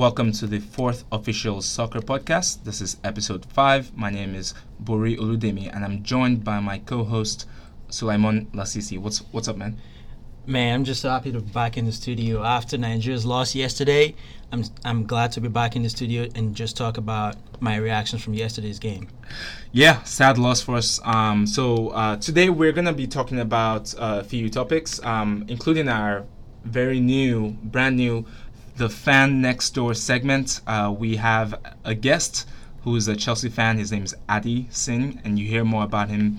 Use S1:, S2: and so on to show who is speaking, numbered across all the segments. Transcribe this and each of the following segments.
S1: Welcome to the fourth official soccer podcast. This is episode five. My name is Bori Oludemi, and I'm joined by my co-host Sulaiman Lasisi. What's what's up, man?
S2: Man, I'm just so happy to be back in the studio after Nigeria's loss yesterday. I'm I'm glad to be back in the studio and just talk about my reactions from yesterday's game.
S1: Yeah, sad loss for us. Um, so uh, today we're gonna be talking about uh, a few topics, um, including our very new, brand new, the fan next door segment. Uh, we have a guest who is a Chelsea fan. His name is Adi Singh, and you hear more about him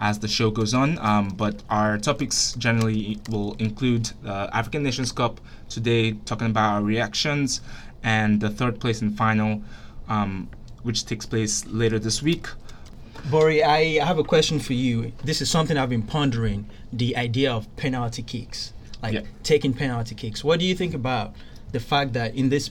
S1: as the show goes on. Um, but our topics generally will include the African Nations Cup today, talking about our reactions, and the third place and final, um, which takes place later this week.
S2: Bori, I have a question for you. This is something I've been pondering the idea of penalty kicks, like
S1: Yeah.
S2: taking penalty kicks. What do you think about the fact that in this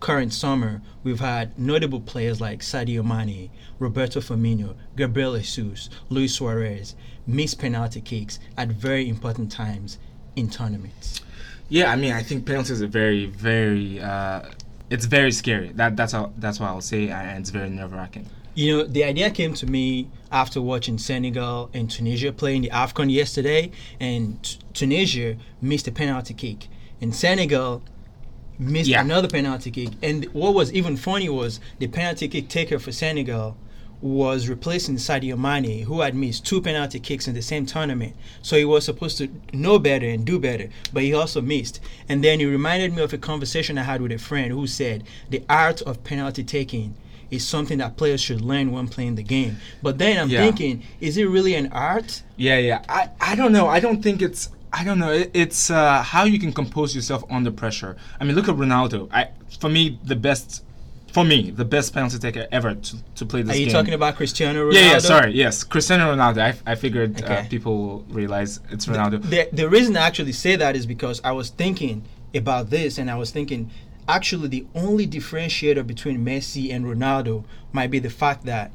S2: current summer, we've had notable players like Sadio Mane, Roberto Firmino, Gabriel Jesus, Luis Suarez miss penalty kicks at very important times in tournaments?
S1: Yeah, I mean, I think penalties are very, very. Uh, it's very scary. That that's how that's what I'll say, and it's very nerve wracking.
S2: You know, the idea came to me after watching Senegal and Tunisia playing the AFCON yesterday, and T- Tunisia missed a penalty kick, and Senegal missed
S1: Yeah.
S2: another penalty kick. And what was even funny was the penalty kick taker for Senegal was replacing Sadio Mane, who had missed two penalty kicks in the same tournament. So he was supposed to know better and do better, but he also missed. And then it reminded me of a conversation I had with a friend who said the art of penalty taking is something that players should learn when playing the game. But then I'm
S1: Yeah.
S2: thinking, is it really an art?
S1: Yeah, yeah. I, I don't know. I don't think it's. I don't know. It, it's uh, how you can compose yourself under pressure. I mean, look at Ronaldo. I for me the best. For me, the best penalty taker ever to, to play this game.
S2: Are you
S1: game.
S2: talking about Cristiano Ronaldo?
S1: Yeah, yeah. Sorry. Yes, Cristiano Ronaldo. I, I figured uh, people will realize it's Ronaldo.
S2: The, the reason I actually say that is because I was thinking about this and I was thinking actually the only differentiator between Messi and Ronaldo might be the fact that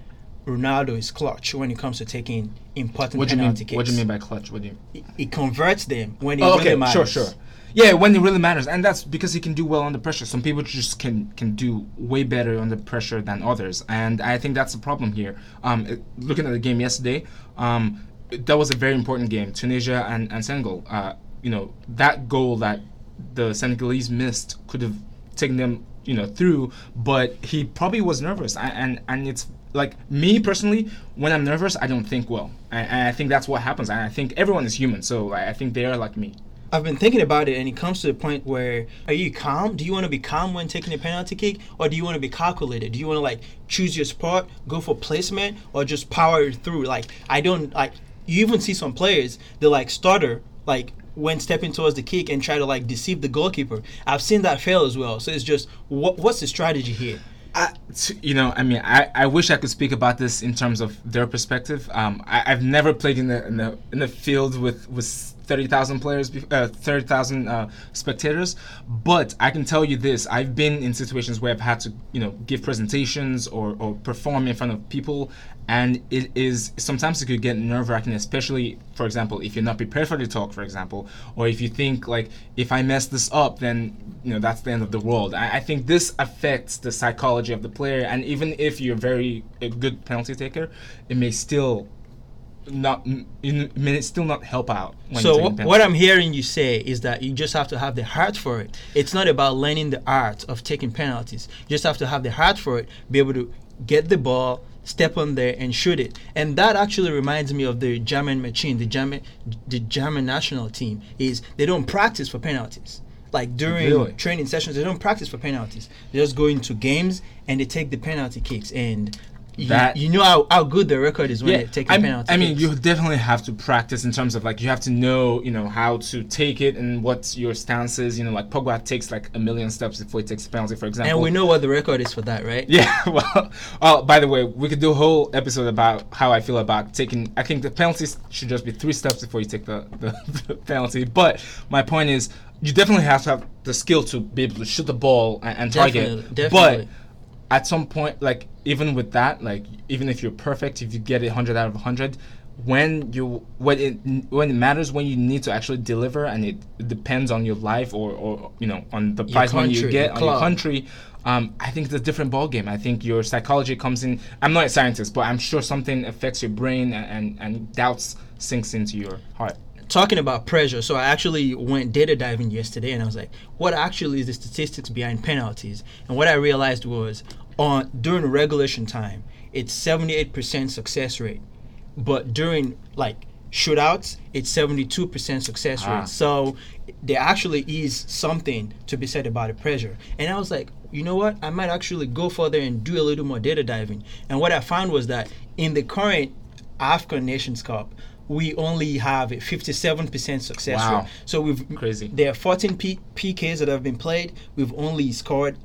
S2: Ronaldo is clutch when it comes to taking important
S1: what you mean?
S2: kicks.
S1: What do you mean by clutch? What do you?
S2: He, he converts them when it
S1: Oh,
S2: really
S1: okay,
S2: matters.
S1: sure, sure. Yeah, when it really matters, and that's because he can do well under pressure. Some people just can can do way better under pressure than others, and I think that's the problem here. Um, looking at the game yesterday, um, that was a very important game. Tunisia and and Senegal. Uh, you know that goal that the Senegalese missed could have taken them, you know, through, but he probably was nervous, and and, and it's. Like me personally, when I'm nervous, I don't think well, and, and I think that's what happens. And I think everyone is human, so I I think they are like me.
S2: I've been thinking about it, and it comes to the point where are you calm? Do you want to be calm when taking a penalty kick, or do you want to be calculated? Do you want to like choose your spot, go for placement, or just power through? Like I don't like. You even see some players they like stutter like when stepping towards the kick and try to like deceive the goalkeeper. I've seen that fail as well. So it's just what what's the strategy here?
S1: You know, I mean, I, I wish I could speak about this in terms of their perspective. Um, I, I've never played in the in the in the field with with thirty thousand players, uh, thirty thousand uh, spectators, but I can tell you this: I've been in situations where I've had to, you know, give presentations or, or perform in front of people, and it is sometimes it could get nerve wracking, especially, for example, if you're not prepared for the talk, for example, or if you think like if I mess this up, then you know that's the end of the world. I, I think this affects the psychology of the player, and even if you're very a good penalty taker, it may still not it may still not help out. When
S2: So wh- what I'm hearing you say is that you just have to have the heart for it. It's not about learning the art of taking penalties. You just have to have the heart for it, be able to get the ball, step on there and shoot it. And that actually reminds me of the German machine, the German the German national team is they don't practice for penalties. Like during
S1: Really?
S2: training sessions, they don't practice for penalties. They just go into games and they take the penalty kicks and you,
S1: That-
S2: you know how, how good the record is when
S1: yeah,
S2: they take
S1: I,
S2: penalty
S1: I mean,
S2: kicks.
S1: you definitely have to practice in terms of like you have to know, you know, how to take it and what your stance is. You know, like Pogba takes like a million steps before he takes a penalty, for example.
S2: and we know what the record is for that, right?
S1: Yeah, well, oh, by the way, we could do a whole episode about how I feel about taking. I think the penalties should just be three steps before you take the, the, the penalty. But my point is, you definitely have to have the skill to be able to shoot the ball and, and target.
S2: Definitely, definitely.
S1: But at some point, like even with that, like even if you're perfect, if you get it 100 out of 100, when you when it when it matters when you need to actually deliver and it, depends on your life or, or you know on the prize money you get
S2: your
S1: on your country um, I think it's a different ball game. I think your psychology comes in. I'm not a scientist, but I'm sure something affects your brain and, and, and doubts sinks into your heart.
S2: Talking about pressure, so I actually went data diving yesterday, and I was like, what actually is the statistics behind penalties? And what I realized was, on during regulation time, it's 78% success rate, but during like shootouts, it's 72% success
S1: Ah.
S2: rate. So there actually is something to be said about the pressure. And I was like, you know what? I might actually go further and do a little more data diving. And what I found was that in the current African Nations Cup, we only have a 57% success
S1: Wow.
S2: rate. So we've
S1: Crazy.
S2: There are 14 P- PKs that have been played. We've only scored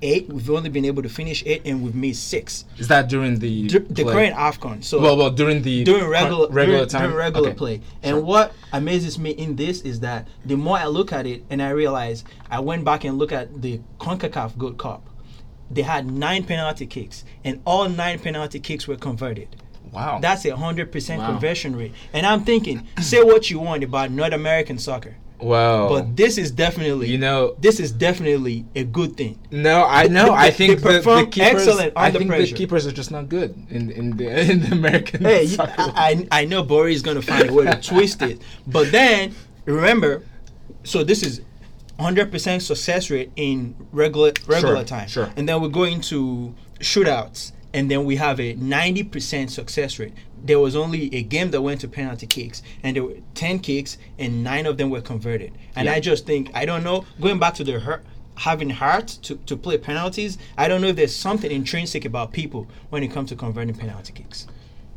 S2: eight. We've only been able to finish eight, and we've made six.
S1: Is that during the
S2: Dur- the current AFCON. So
S1: well, well during the
S2: during regular
S1: regular
S2: during,
S1: time
S2: during regular
S1: Okay.
S2: play. And
S1: Sure.
S2: what amazes me in this is that the more I look at it and I realize I went back and look at the CONCACAF Gold Cup. They had nine penalty kicks, and all nine penalty kicks were converted.
S1: Wow.
S2: That's a hundred percent
S1: Wow.
S2: conversion rate. And I'm thinking, say what you want about North American soccer,
S1: Wow.
S2: but this is definitely
S1: you know,
S2: this is definitely a good thing.
S1: no, I know. I think
S2: they
S1: the, the keepers.
S2: excellent
S1: I think
S2: pressure.
S1: the keepers are just not good in in the in the American.
S2: Hey,
S1: soccer.
S2: I, I I know Bori is gonna find a way to twist it, but then remember, so this is 100% success rate in regular regular
S1: Sure,
S2: time,
S1: sure.
S2: and then we go into shootouts, and then we have a 90% success rate. There was only a game that went to penalty kicks, and there were 10 kicks, and nine of them were converted. And
S1: Yeah.
S2: I just think I don't know. Going back to the heart, having heart to, to play penalties, I don't know if there's something intrinsic about people when it comes to converting penalty kicks.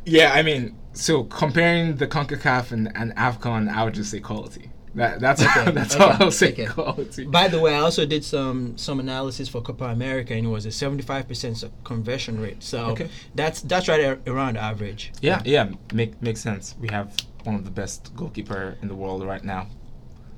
S1: Yeah, I mean, so comparing the CONCACAF and, and AFCON, I would just say quality. That, that's
S2: Okay,
S1: that's
S2: okay,
S1: all I'll say.
S2: okay. By the way, I also did some some analysis for Copa America, and it was a seventy five percent conversion rate. So
S1: Okay.
S2: that's that's right ar- around average.
S1: yeah, yeah, make makes sense. We have one of the best goalkeeper in the world right now.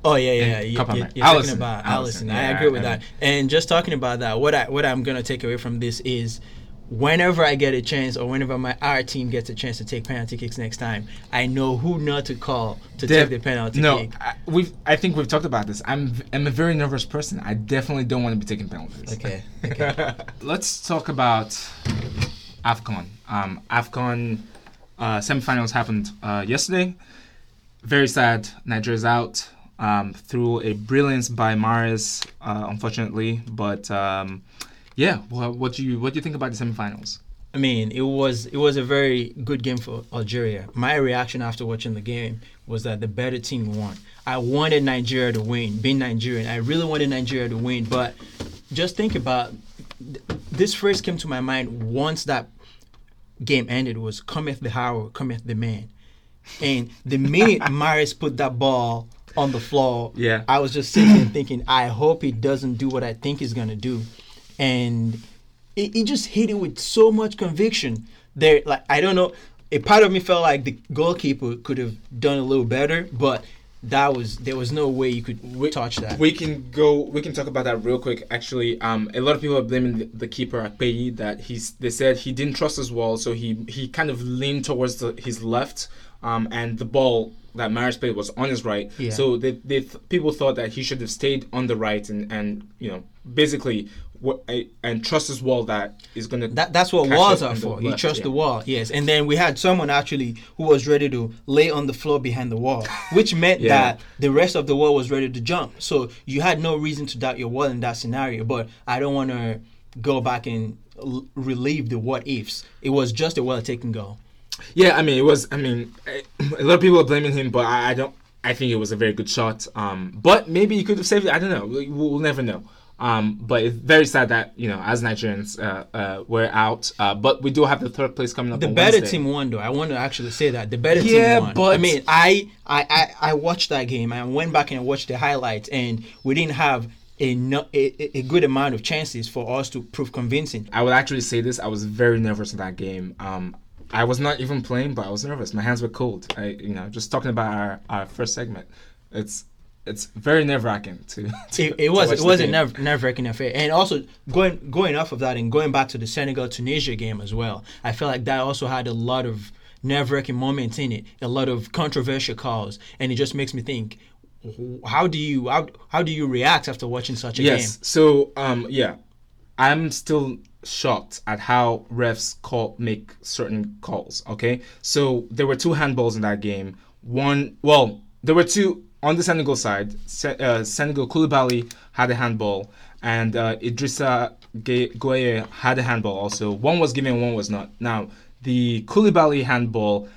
S2: Oh yeah, yeah.
S1: And
S2: You,
S1: Copa
S2: you,
S1: America.
S2: you're talking about
S1: Alisson,
S2: Alisson. I agree with
S1: I
S2: that. And just talking about that, what I what I'm gonna take away from this is. Whenever I get a chance, or whenever my our team gets a chance to take penalty kicks next time, I know who not to call to
S1: Def-
S2: take the penalty
S1: no,
S2: kick.
S1: I, we've. I think we've talked about this. I'm. I'm a very nervous person. I definitely don't want to be taking penalties.
S2: Okay,
S1: Let's talk about Afcon. Um, Afcon uh, semifinals happened uh, yesterday. Very sad. Nigeria's out um, through a brilliance by Mahrez, uh, unfortunately. But um, yeah, well, what do you what do you think about the semifinals?
S2: I mean, it was it was a very good game for Algeria. My reaction after watching the game was that the better team won. I wanted Nigeria to win, being Nigerian. I really wanted Nigeria to win, but just think about this phrase came to my mind once that game ended was cometh the hour, cometh the man. And the minute Mahrez put that ball on the floor,
S1: Yeah.
S2: I was just sitting there thinking, I hope he doesn't do what I think he's gonna do. And it, it just hit it with so much conviction. There, like I don't know, a part of me felt like the goalkeeper could have done a little better, but that was there was no way you could we, touch that.
S1: We can go. We can talk about that real quick. Actually, um, a lot of people are blaming the, the keeper Akpeyi that he's. They said he didn't trust his wall, so he he kind of leaned towards the, his left, um, and the ball that Mahrez played was on his right.
S2: Yeah.
S1: So they, they th- people thought that he should have stayed on the right and and you know basically what and trust his wall that is gonna.
S2: That, that's what walls are for. You
S1: left,
S2: trust
S1: yeah.
S2: the wall, yes. And then we had someone actually who was ready to lay on the floor behind the wall, which meant
S1: Yeah.
S2: that the rest of the wall was ready to jump. So you had no reason to doubt your wall in that scenario. But I don't want to go back and l- relieve the what ifs. It was just a well taken goal.
S1: Yeah, I mean, it was. I mean, eh, a lot of people are blaming him, but I, I don't. I think it was a very good shot. Um, but maybe he could have saved it. I don't know. We- We'll never know. Um, but it's very sad that you know, as Nigerians, uh, uh, we're out. Uh, but we do have the third place coming up.
S2: The better
S1: Wednesday.
S2: team won, though. I want to actually say that the better
S1: Yeah,
S2: team won.
S1: but-
S2: I mean, I, I I I watched that game. I went back and watched the highlights, and we didn't have a, no, a, a good amount of chances for us to prove convincing.
S1: I would actually say this. I was very nervous in that game. Um, I was not even playing, but I was nervous. My hands were cold. I, you know, just talking about our, our first segment. It's it's very nerve wracking to. to
S2: It, it
S1: to
S2: was it was a nerve nerve wracking affair, and also going going off of that and going back to the Senegal Tunisia game as well. I felt like that also had a lot of nerve-wracking moments in it, a lot of controversial calls, and it just makes me think. How do you how, how do you react after watching such a
S1: yes.
S2: game?
S1: So um, yeah, I'm still shocked at how refs call make certain calls. Okay, so there were two handballs in that game. One, well, there were two on the Senegal side. Se- uh, Senegal Koulibaly had a handball, and uh, Idrissa Gueye had a handball also. One was given, one was not. Now, the Koulibaly handball,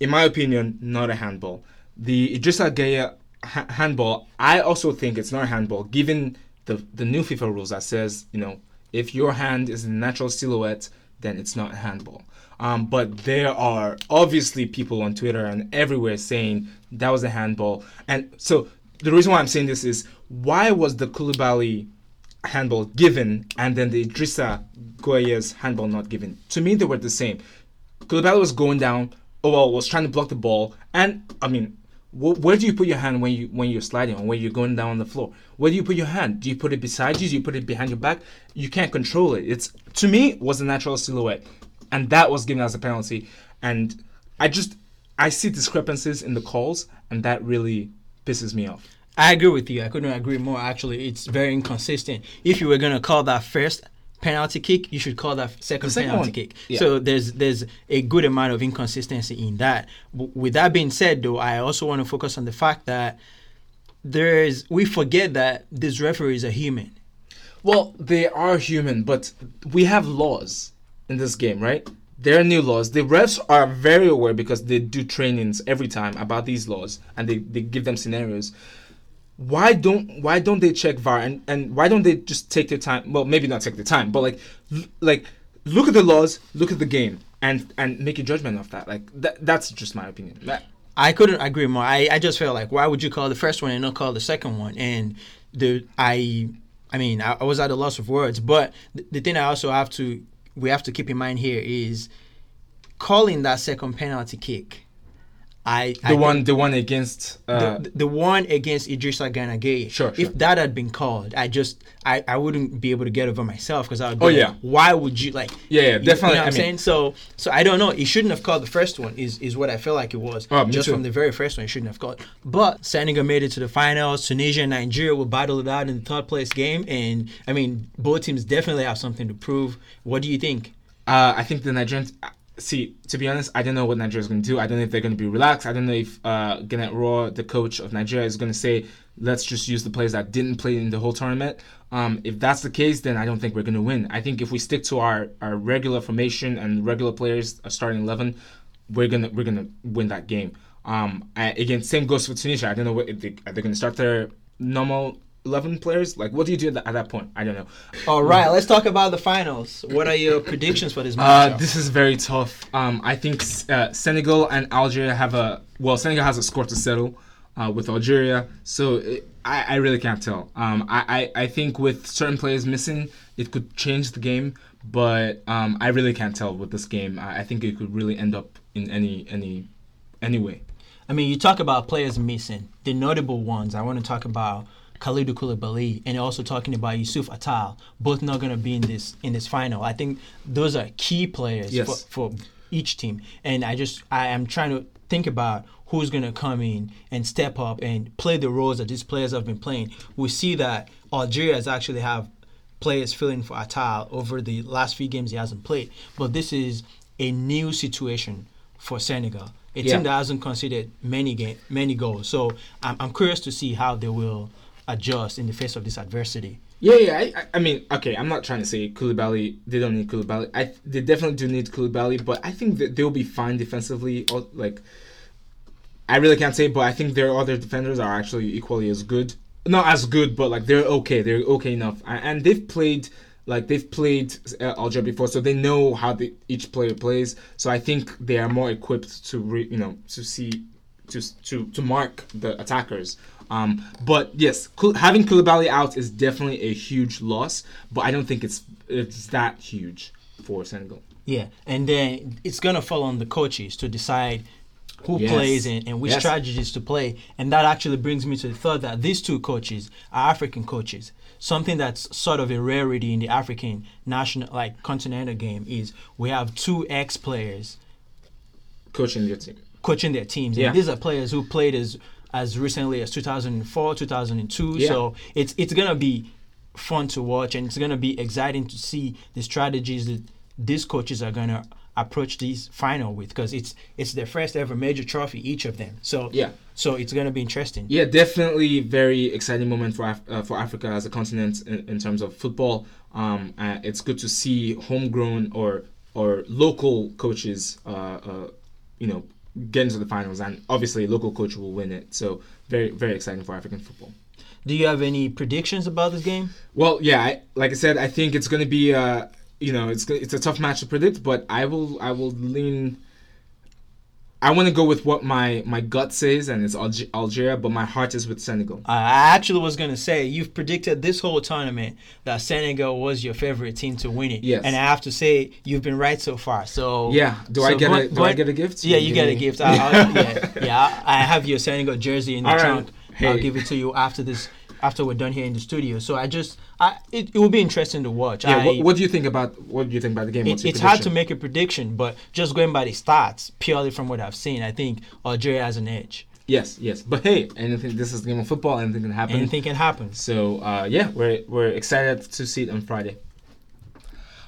S1: in my opinion, not a handball. The Idrissa Gueye ha- handball, I also think it's not a handball, given the the new FIFA rules that says, you know, if your hand is a natural silhouette, then it's not a handball. Um, but there are obviously people on Twitter and everywhere saying that was a handball. And so the reason why I'm saying this is why was the Koulibaly handball given and then the Idrissa Gueye's handball not given? To me, they were the same. Koulibaly was going down, oh well, was trying to block the ball, and I mean, wh- where do you put your hand when you when you're sliding or when you're going down on the floor? Where do you put your hand? Do you put it beside you? Do you put it behind your back? You can't control it. It's to me was a natural silhouette, and that was given as a penalty. And I just I see discrepancies in the calls, and that really pisses me off.
S2: I agree with you. I couldn't agree more. Actually, it's very inconsistent. If you were gonna call that first penalty kick, you should call that second,
S1: second
S2: penalty
S1: one.
S2: kick.
S1: Yeah.
S2: So there's there's a good amount of inconsistency in that. W- with that being said, though, I also want to focus on the fact that there's we forget that these referees are human.
S1: Well, they are human, but we have laws in this game, right? There are new laws. The refs are very aware because they do trainings every time about these laws and they, they give them scenarios. Why don't why don't they check VAR and, and why don't they just take their time? Well, maybe not take their time, but like l- like look at the laws, look at the game, and and make a judgment of that. Like that that's just my opinion. That,
S2: I couldn't agree more. I, I just felt like why would you call the first one and not call the second one? And the I I mean I, I was at a loss of words. But the, the thing I also have to we have to keep in mind here is calling that second penalty kick. I
S1: the
S2: I
S1: one the one against uh,
S2: the, the one against Idrissa Gana Gueye.
S1: Sure, sure.
S2: If that had been called, I just I, I wouldn't be able to get over myself because I would. Be
S1: Oh,
S2: like,
S1: yeah.
S2: Why would you like?
S1: Yeah, yeah,
S2: you- You
S1: definitely,
S2: know I'm
S1: mean-
S2: saying? So so I don't know. He shouldn't have called the first one. Is is what I feel like it was.
S1: Oh,
S2: just
S1: too.
S2: from the very first one, he shouldn't have called. But Senegal made it to the finals. Tunisia and Nigeria will battle it out in the third place game. And I mean, both teams definitely have something to prove. What do you think?
S1: Uh, I think the Nigerians. See, to be honest, I don't know what Nigeria's going to do. I don't know if they're going to be relaxed. I don't know if uh, Gernot Rohr, the coach of Nigeria, is going to say, let's just use the players that didn't play in the whole tournament. Um, if that's the case, then I don't think we're going to win. I think if we stick to our, our regular formation and regular players starting eleven, we're gonna we're gonna win that game. Um, I, again, same goes for Tunisia. I don't know what if they, are they going to start their normal eleven players. Like, what do you do at that, point? I don't know.
S2: All right, let's talk about the finals. What are your predictions for this
S1: Uh, this is very tough. Um, I think uh, Senegal and Algeria have a well. Senegal has a score to settle uh, with Algeria, so it, I, I really can't tell. Um, I, I I think with certain players missing, it could change the game, but um, I really can't tell with this game. I, I think it could really end up in any any any way.
S2: I mean, you talk about players missing. The notable ones, I want to talk about Khalidou Koulibaly and also talking about Youcef Atal, both not going to be in this in this final. I think those are key players
S1: Yes.
S2: for, for each team. And I just I am trying to think about who's going to come in and step up and play the roles that these players have been playing. We see that Algeria has actually have players filling for Atal over the last few games he hasn't played. But this is a new situation for Senegal. A
S1: Yeah.
S2: team that hasn't conceded many game, many goals. So I'm, I'm curious to see how they will adjust in the face of this adversity.
S1: Yeah, yeah. I, I- mean, okay. I'm not trying to say Koulibaly. They don't need Koulibaly. I they definitely do need Koulibaly, but I think that they'll be fine defensively. Or, like, I really can't say, but I think their other defenders are actually equally as good. Not as good, but like they're okay. They're okay enough, and they've played like they've played uh, Algeria before, so they know how the, each player plays. So I think they are more equipped to re, you know to see to to to mark the attackers. Um, but yes, having Koulibaly out is definitely a huge loss, but I don't think it's it's that huge for Senegal.
S2: Yeah, and then it's gonna fall on the coaches to decide who
S1: Yes.
S2: plays and, and which
S1: Yes.
S2: strategies to play. And that actually brings me to the thought that these two coaches are African coaches. Something that's sort of a rarity in the African national, like continental game, is we have two ex players
S1: coaching your team.
S2: coaching their teams.
S1: Yeah.
S2: And these are players who played as as recently as 2004, 2002.
S1: Yeah.
S2: So it's it's gonna be fun to watch, and it's gonna be exciting to see the strategies that these coaches are gonna approach this final with, because it's it's their first ever major trophy, each of them. So
S1: Yeah.
S2: so it's gonna be interesting.
S1: Yeah, definitely very exciting moment for Af- uh, for Africa as a continent in, in terms of football. Um, uh, it's good to see homegrown or or local coaches, uh, uh, you know, get into the finals, and obviously a local coach will win it. So very very exciting for African football.
S2: Do you have any predictions about this game?
S1: Well, yeah, I, like I said, I think it's going to be, uh, you know, it's it's a tough match to predict, but I will I will lean. I want to go with what my my gut says, and it's Alge- Algeria, but my heart is with Senegal.
S2: I I actually was gonna say you've predicted this whole tournament that Senegal was your favorite team to win it.
S1: Yes.
S2: And I have to say you've been right so far. So
S1: Yeah, do I
S2: so
S1: get a do I get a gift?
S2: Yeah, you get a gift. I, yeah, yeah. I I have your Senegal jersey in the
S1: All right.
S2: trunk. I'll give it to you after this. After we're done here in the studio, so I just, I it, it will be interesting to watch.
S1: Yeah,
S2: I,
S1: what, what do you think about what do you think about the game?
S2: It,
S1: your
S2: it's hard to make a prediction, but just going by the stats, purely from what I've seen, I think Algeria has an edge.
S1: Yes, yes, but hey, anything. This is a game of football. Anything can happen.
S2: Anything can happen.
S1: So uh, yeah, we're we're excited to see it on Friday.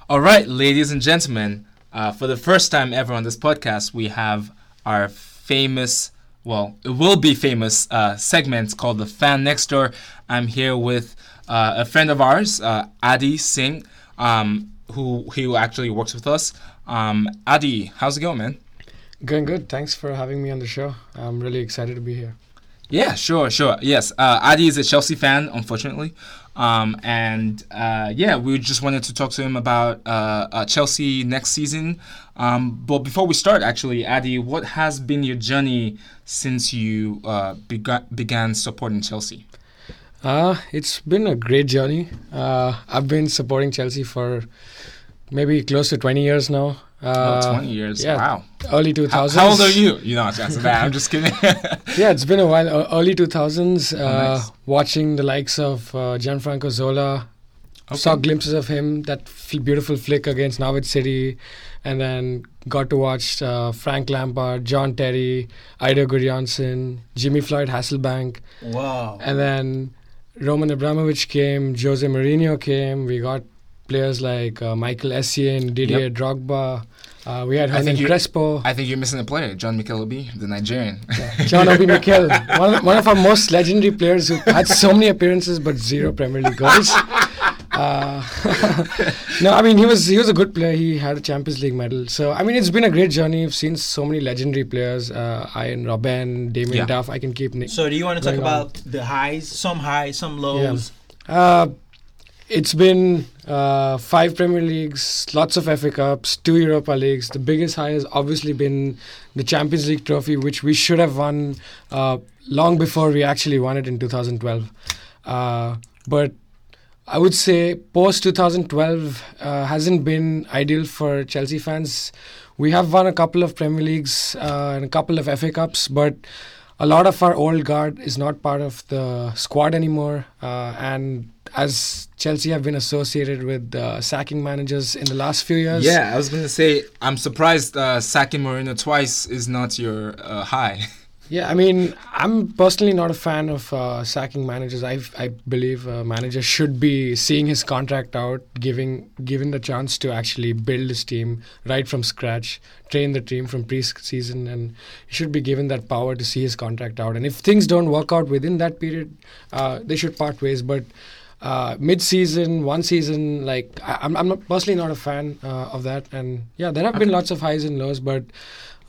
S1: All right, ladies and gentlemen, uh, for the first time ever on this podcast, we have our famous, well, it will be famous uh, segment called the Fan Next Door. I'm here with uh, a friend of ours, uh, Adi Singh, um, who who actually works with us. Um, Adi, how's it going, man?
S3: Going good. Thanks for having me on the show. I'm really excited to be here.
S1: Yeah, sure, sure. Yes, uh, Adi is a Chelsea fan, unfortunately. Um, and uh, yeah, we just wanted to talk to him about uh, uh, Chelsea next season. Um, but before we start, actually, Adi, what has been your journey since you uh, bega- began supporting Chelsea?
S3: Uh, it's been a great journey. Uh, I've been supporting Chelsea for maybe close to 20 years now. Uh,
S1: oh, 20 years.
S3: yeah,
S1: Wow.
S3: Early 2000s.
S1: how old are you? You know, that's that. I'm just kidding.
S3: Yeah, it's been a while. Uh, early 2000s. Uh,
S1: Oh, nice.
S3: Watching the likes of uh, Gianfranco Zola. Saw glimpses of him, that f- beautiful flick against Norwich City, and then got to watch uh, Frank Lampard, John Terry, Eidur Gudjohnsen, Jimmy Floyd Hasselbaink.
S2: Wow.
S3: And then Roman Abramovich came, Jose Mourinho came. We got players like uh, Michael Essien, Didier Drogba. Uh, we had
S1: I
S3: Hernan Crespo,
S1: I think you're missing a player, John Mikel Obi, the Nigerian.
S3: John Obi Mikel, one, of- one of our most legendary players who had so many appearances but zero Premier League goals. Uh, no, I mean he was he was a good player. He had a Champions League medal. So I mean it's been a great journey. I've seen so many legendary players. Uh, Arjen Robben, Damien
S1: Yeah.
S3: Duff. I can keep. na-
S2: So do you want to talk
S3: Going on.
S2: about the highs, some highs, some lows?
S3: Uh, it's been uh, five Premier Leagues, lots of FA Cups, two Europa Leagues. The biggest high has obviously been the Champions League trophy, which we should have won uh, long before we actually won it in 2012. Uh, but I would say post 2012 uh, hasn't been ideal for Chelsea fans. We have won a couple of Premier Leagues uh, and a couple of FA Cups, but a lot of our old guard is not part of the squad anymore. Uh, and as Chelsea have been associated with uh, sacking managers in the last few years,
S1: yeah, I was going to say, I'm surprised uh, sacking Mourinho twice is not your uh, high.
S3: Yeah, I mean, I'm personally not a fan of uh, sacking managers. I I believe a manager should be seeing his contract out, giving given the chance to actually build his team right from scratch, train the team from pre-season, and he should be given that power to see his contract out. And if things don't work out within that period, uh, they should part ways. But uh, mid-season, one season, like I, I'm, I'm personally not a fan uh, of that. And yeah, there have been lots of highs and lows, but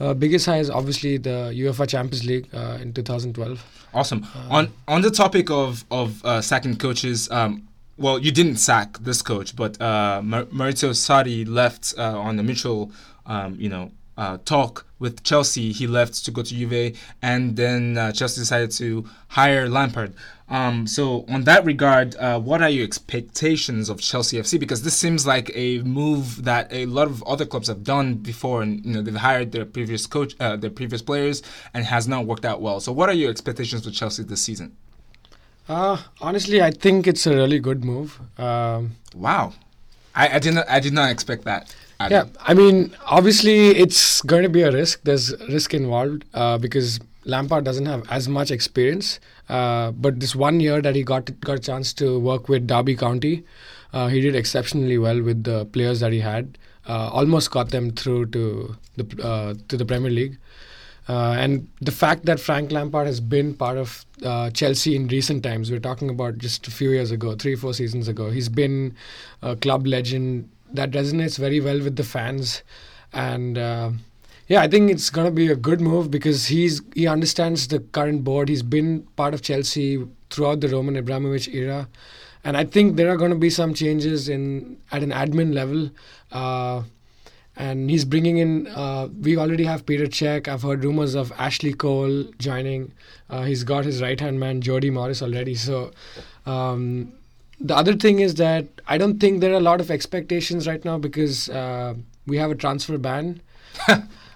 S3: uh, biggest high is obviously the UEFA Champions League uh, in 2012.
S1: Awesome. on on the topic of of uh, sacking coaches, um, well, you didn't sack this coach, but uh, Mar- Maurizio Sarri left uh, on a mutual, um, you know, uh, talk with Chelsea. He left to go to Juve, and then uh, Chelsea decided to hire Lampard. Um, so, on that regard, uh, what are your expectations of Chelsea FC? Because this seems like a move that a lot of other clubs have done before, and you know they've hired their previous coach, uh, their previous players, and has not worked out well. So, what are your expectations for Chelsea this season?
S3: Uh, honestly, I think it's a really good move. Um,
S1: Wow, I, I did not, I did not expect that. at
S3: Yeah. I mean, obviously, it's going to be a risk. There's risk involved uh, because Lampard doesn't have as much experience. Uh, but this one year that he got got a chance to work with Derby County, uh, he did exceptionally well with the players that he had. Uh, almost got them through to the uh, to the Premier League. Uh, and the fact that Frank Lampard has been part of Chelsea in recent times, we're talking about just a few years ago, three, four seasons ago. He's been a club legend that resonates very well with the fans. And yeah, I think it's going to be a good move because he's he understands the current board. He's been part of Chelsea throughout the Roman Abramovich era. And I think there are going to be some changes in at an admin level. Uh, and he's bringing in. Uh, we already have Peter Cech. I've heard rumors of Ashley Cole joining. Uh, he's got his right hand man Jody Morris already. So um, the other thing is that I don't think there are a lot of expectations right now because uh, we have a transfer ban.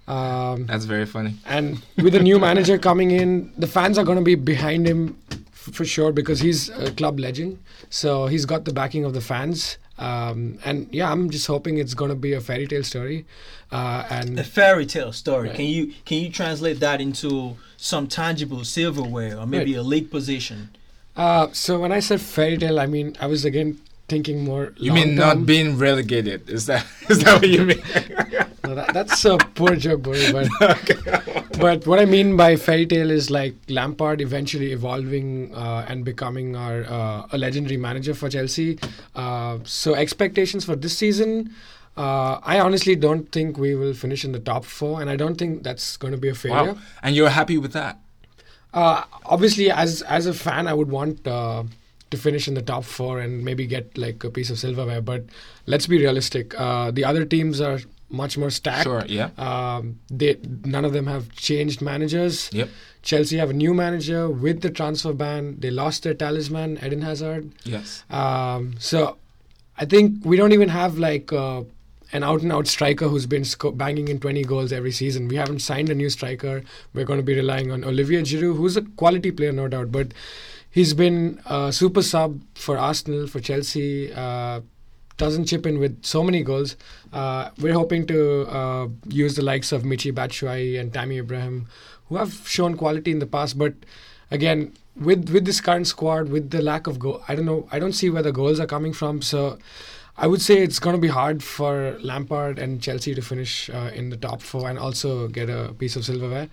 S3: um,
S1: That's very funny.
S3: and with a new manager coming in, the fans are going to be behind him f- for sure because he's a club legend. So he's got the backing of the fans. Um, and yeah, I'm just hoping it's going to be a fairy tale story. Uh, and
S2: A fairy tale story.
S3: Right.
S2: Can you can you translate that into some tangible silverware or maybe
S3: Right.
S2: a league position?
S3: uh, so when I said fairy tale, I mean I was again thinking more.
S1: You mean not being relegated? Is that is that what you mean?
S3: No, that, that's a poor joke, Bori, but but what I mean by fairy tale is like Lampard eventually evolving uh, and becoming our uh, a legendary manager for Chelsea. Uh, so expectations for this season, uh, I honestly don't think we will finish in the top four, and I don't think that's going to be a failure.
S1: wow. And you're happy with that?
S3: Uh, obviously, as as a fan, I would want uh, to finish in the top four and maybe get like a piece of silverware. But let's be realistic. Uh, the other teams are much more stacked.
S1: Sure. Yeah.
S3: Um, they none of them have changed managers.
S1: Yep.
S3: Chelsea have a new manager with the transfer ban. They lost their talisman, Eden Hazard.
S1: Yes.
S3: Um, so I think we don't even have like uh, an out and out striker who's been banging in 20 goals every season. We haven't signed a new striker. We're going to be relying on Olivier Giroud, who's a quality player, no doubt, but he's been a super sub for Arsenal, for Chelsea. Uh, doesn't chip in with so many goals. Uh, we're hoping to uh, use the likes of Michi Batshuayi and Tammy Abraham, who have shown quality in the past. But again, with with this current squad, with the lack of goal, I don't know. I don't see where the goals are coming from. So. I would say it's going to be hard for Lampard and Chelsea to finish uh, in the top four and also get a piece of silverware.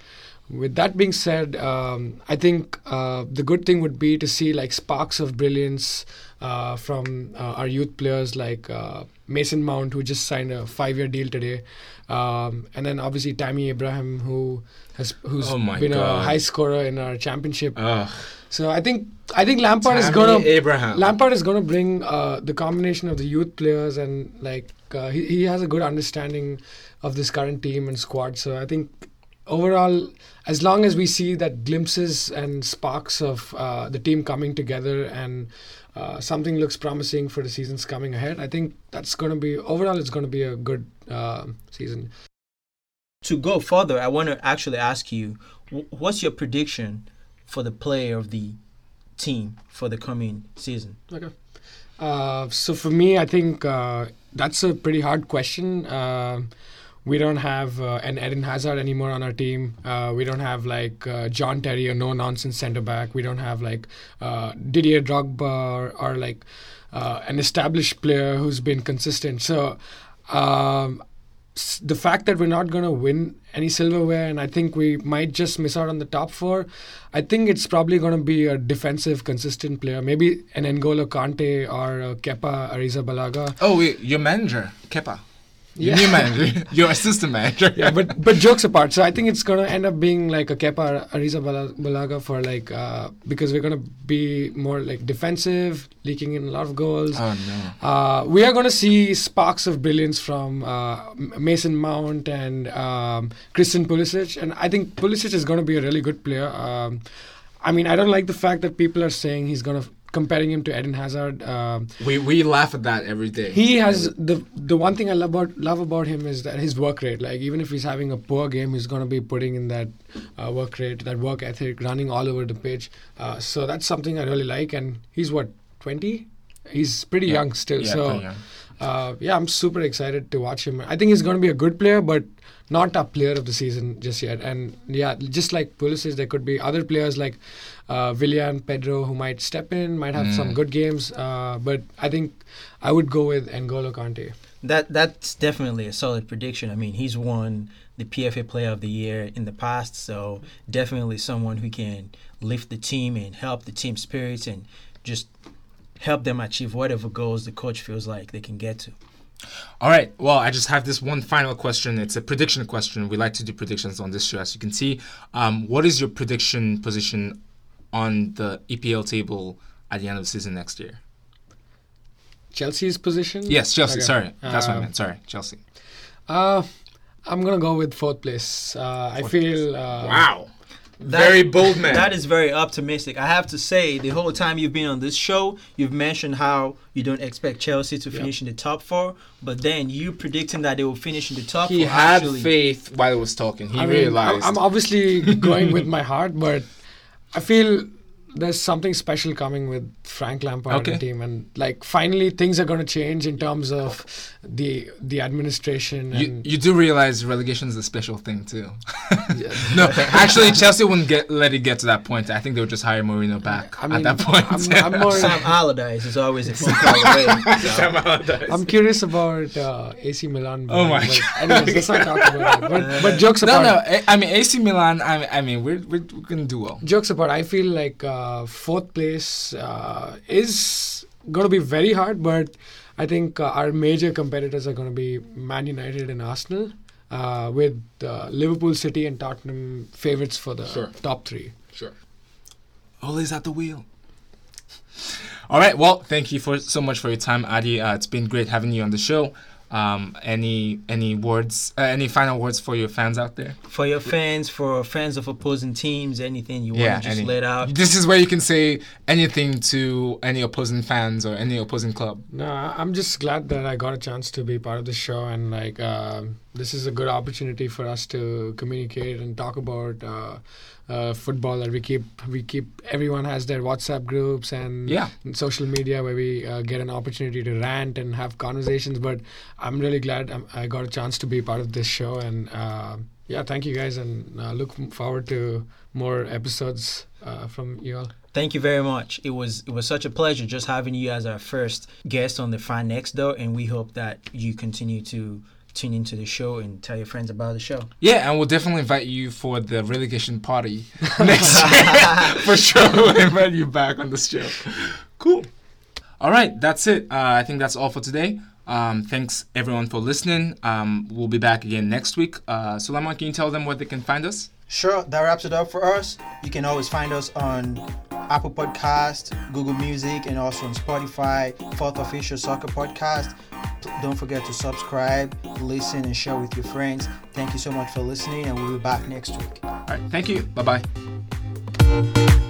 S3: With that being said, um, I think uh, the good thing would be to see like sparks of brilliance uh, from uh, our youth players like uh, Mason Mount, who just signed a five-year deal today, um, and then obviously Tammy Abraham, who has who's
S1: Oh
S3: been a high scorer in our championship.
S1: Ugh.
S3: So I think I think Lampard is gonna
S1: Abraham.
S3: Lampard is going to bring uh, the combination of the youth players and like uh, he he has a good understanding of this current team and squad. So I think overall, as long as we see that glimpses and sparks of uh, the team coming together and uh, something looks promising for the seasons coming ahead, I think that's going to be overall. It's going to be a good uh, season.
S2: To go further, I want to actually ask you, what's your prediction for the player of the team for the coming season?
S3: Okay. Uh, so for me, I think uh, that's a pretty hard question. We don't have uh, an Eden Hazard anymore on our team. Uh, we don't have like uh, John Terry, a no nonsense centre back. We don't have like Didier Drogba or, or like an established player who's been consistent. So um, the fact that we're not going to win any silverware and I think we might just miss out on the top four, I think it's probably going to be a defensive, consistent player. Maybe an N'Golo Kante or Kepa Arrizabalaga.
S1: Oh, wait, your manager, Kepa. Your
S3: Yeah.
S1: new manager, your assistant manager.
S3: yeah, but but jokes apart, so I think it's gonna end up being like a Kepa Ariza Balaga for like uh, because we're gonna be more like defensive, leaking in a lot of goals.
S1: Oh no.
S3: Uh, we are going to see sparks of brilliance from uh, Mason Mount and um, Christian Pulisic, and I think Pulisic is going to be a really good player. Um, I mean, I don't like the fact that people are saying he's going to comparing him to Eden Hazard. Um,
S1: We we laugh at that every day.
S3: he has the the one thing I love about love about him is that his work rate. Like even if he's having a poor game, he's going to be putting in that uh, work rate, that work ethic, running all over the pitch. Uh, so that's something I really like. And he's what twenty? He's pretty
S1: Yeah.
S3: young still.
S1: Yeah,
S3: so. Uh, yeah, I'm super excited to watch him. I think he's going to be a good player, but not a player of the season just yet. And yeah, just like Pulisic, there could be other players like uh, Pedro, who might step in, might have some
S1: Mm.
S3: good games. Uh, but I think I would go with N'Golo Kante.
S2: That that's definitely a solid prediction. I mean, he's won the PFA Player of the Year in the past, so definitely someone who can lift the team and help the team spirits and just help them achieve whatever goals the coach feels like they can get to.
S1: All right. Well, I just have this one final question. It's a prediction question. We like to do predictions on this show, as you can see. Um, what is your prediction position on the EPL table at the end of the season next year?
S3: Chelsea's position?
S1: Yes, Chelsea.
S3: Okay.
S1: Sorry, that's what I
S3: Uh,
S1: meant. Sorry, Chelsea.
S3: Uh, I'm going to go with fourth place. Uh, I feel. Uh,
S1: Wow.
S2: That-
S1: Very bold man.
S2: That is very optimistic. I have to say, the whole time you've been on this show, you've mentioned how you don't expect Chelsea to finish in the top four, but then you predicting that they will finish in the top
S1: he
S2: four.
S1: had
S2: actually,
S1: faith while he was talking. He
S3: I
S1: realized.
S3: I'm, I'm obviously going with my heart, but I feel there's something special coming with Frank Lampard
S1: Okay.
S3: and team, and like finally things are going to change in terms of the the administration.
S1: you,
S3: And
S1: you do realize relegation is a special thing too. no, actually, Chelsea wouldn't get let it get to that point. I think they would just hire Mourinho back
S3: I mean,
S1: at that point.
S3: I'm, I'm more.
S2: Sam Allardyce is always a phone call away. so.
S1: Sam Allardyce.
S3: I'm curious about uh, AC Milan.
S1: Oh my
S3: but
S1: God.
S3: Anyways, let's not talk about it. But, but jokes
S1: no,
S3: apart.
S1: no. I- I mean, AC Milan. I mean, I mean we're, we're we're gonna do well.
S3: jokes apart, I feel like uh, fourth place uh, is going to be very hard, but I think uh, our major competitors are going to be Man United and Arsenal, uh, with uh, Liverpool, City, and Tottenham favorites for the
S1: Sure.
S3: top three.
S1: Sure. Ole's at the wheel. All right. Well, thank you for so much for your time, Adi. Uh, it's been great having you on the show. Um, any any words? Uh, any final words for your fans out there?
S2: For your fans, for fans of opposing teams, anything you
S1: Yeah,
S2: want to just
S1: any-
S2: let out.
S1: This is where you can say anything to any opposing fans or any opposing club.
S3: No, I- I'm just glad that I got a chance to be part of the show, and like um this is a good opportunity for us to communicate and talk about uh, uh, football. That we keep we keep everyone has their WhatsApp groups and
S1: Yeah.
S3: and social media where we uh, get an opportunity to rant and have conversations. But I'm really glad um, I got a chance to be part of this show, and uh, yeah, thank you guys, and uh, look forward to more episodes uh, from you all.
S2: Thank you very much. It was it was such a pleasure just having you as our first guest on the Fan Next Door, and we hope that you continue to tune into the show and tell your friends about the show.
S1: Yeah, and we'll definitely invite you for the relegation party next year. for sure, we'll invite you back on this show. Cool. All right, that's it. Uh, I think that's all for today. Um, thanks everyone for listening. Um, we'll be back again next week. Uh, Sulaiman, can you tell them where they can find us?
S2: Sure, that wraps it up for us. You can always find us on Apple Podcast, Google Music, and also on Spotify, Fourth Official Soccer Podcast. Don't forget to subscribe, listen, and share with your friends. Thank you so much for listening, and we'll be back next week.
S1: All right, thank you. Bye bye.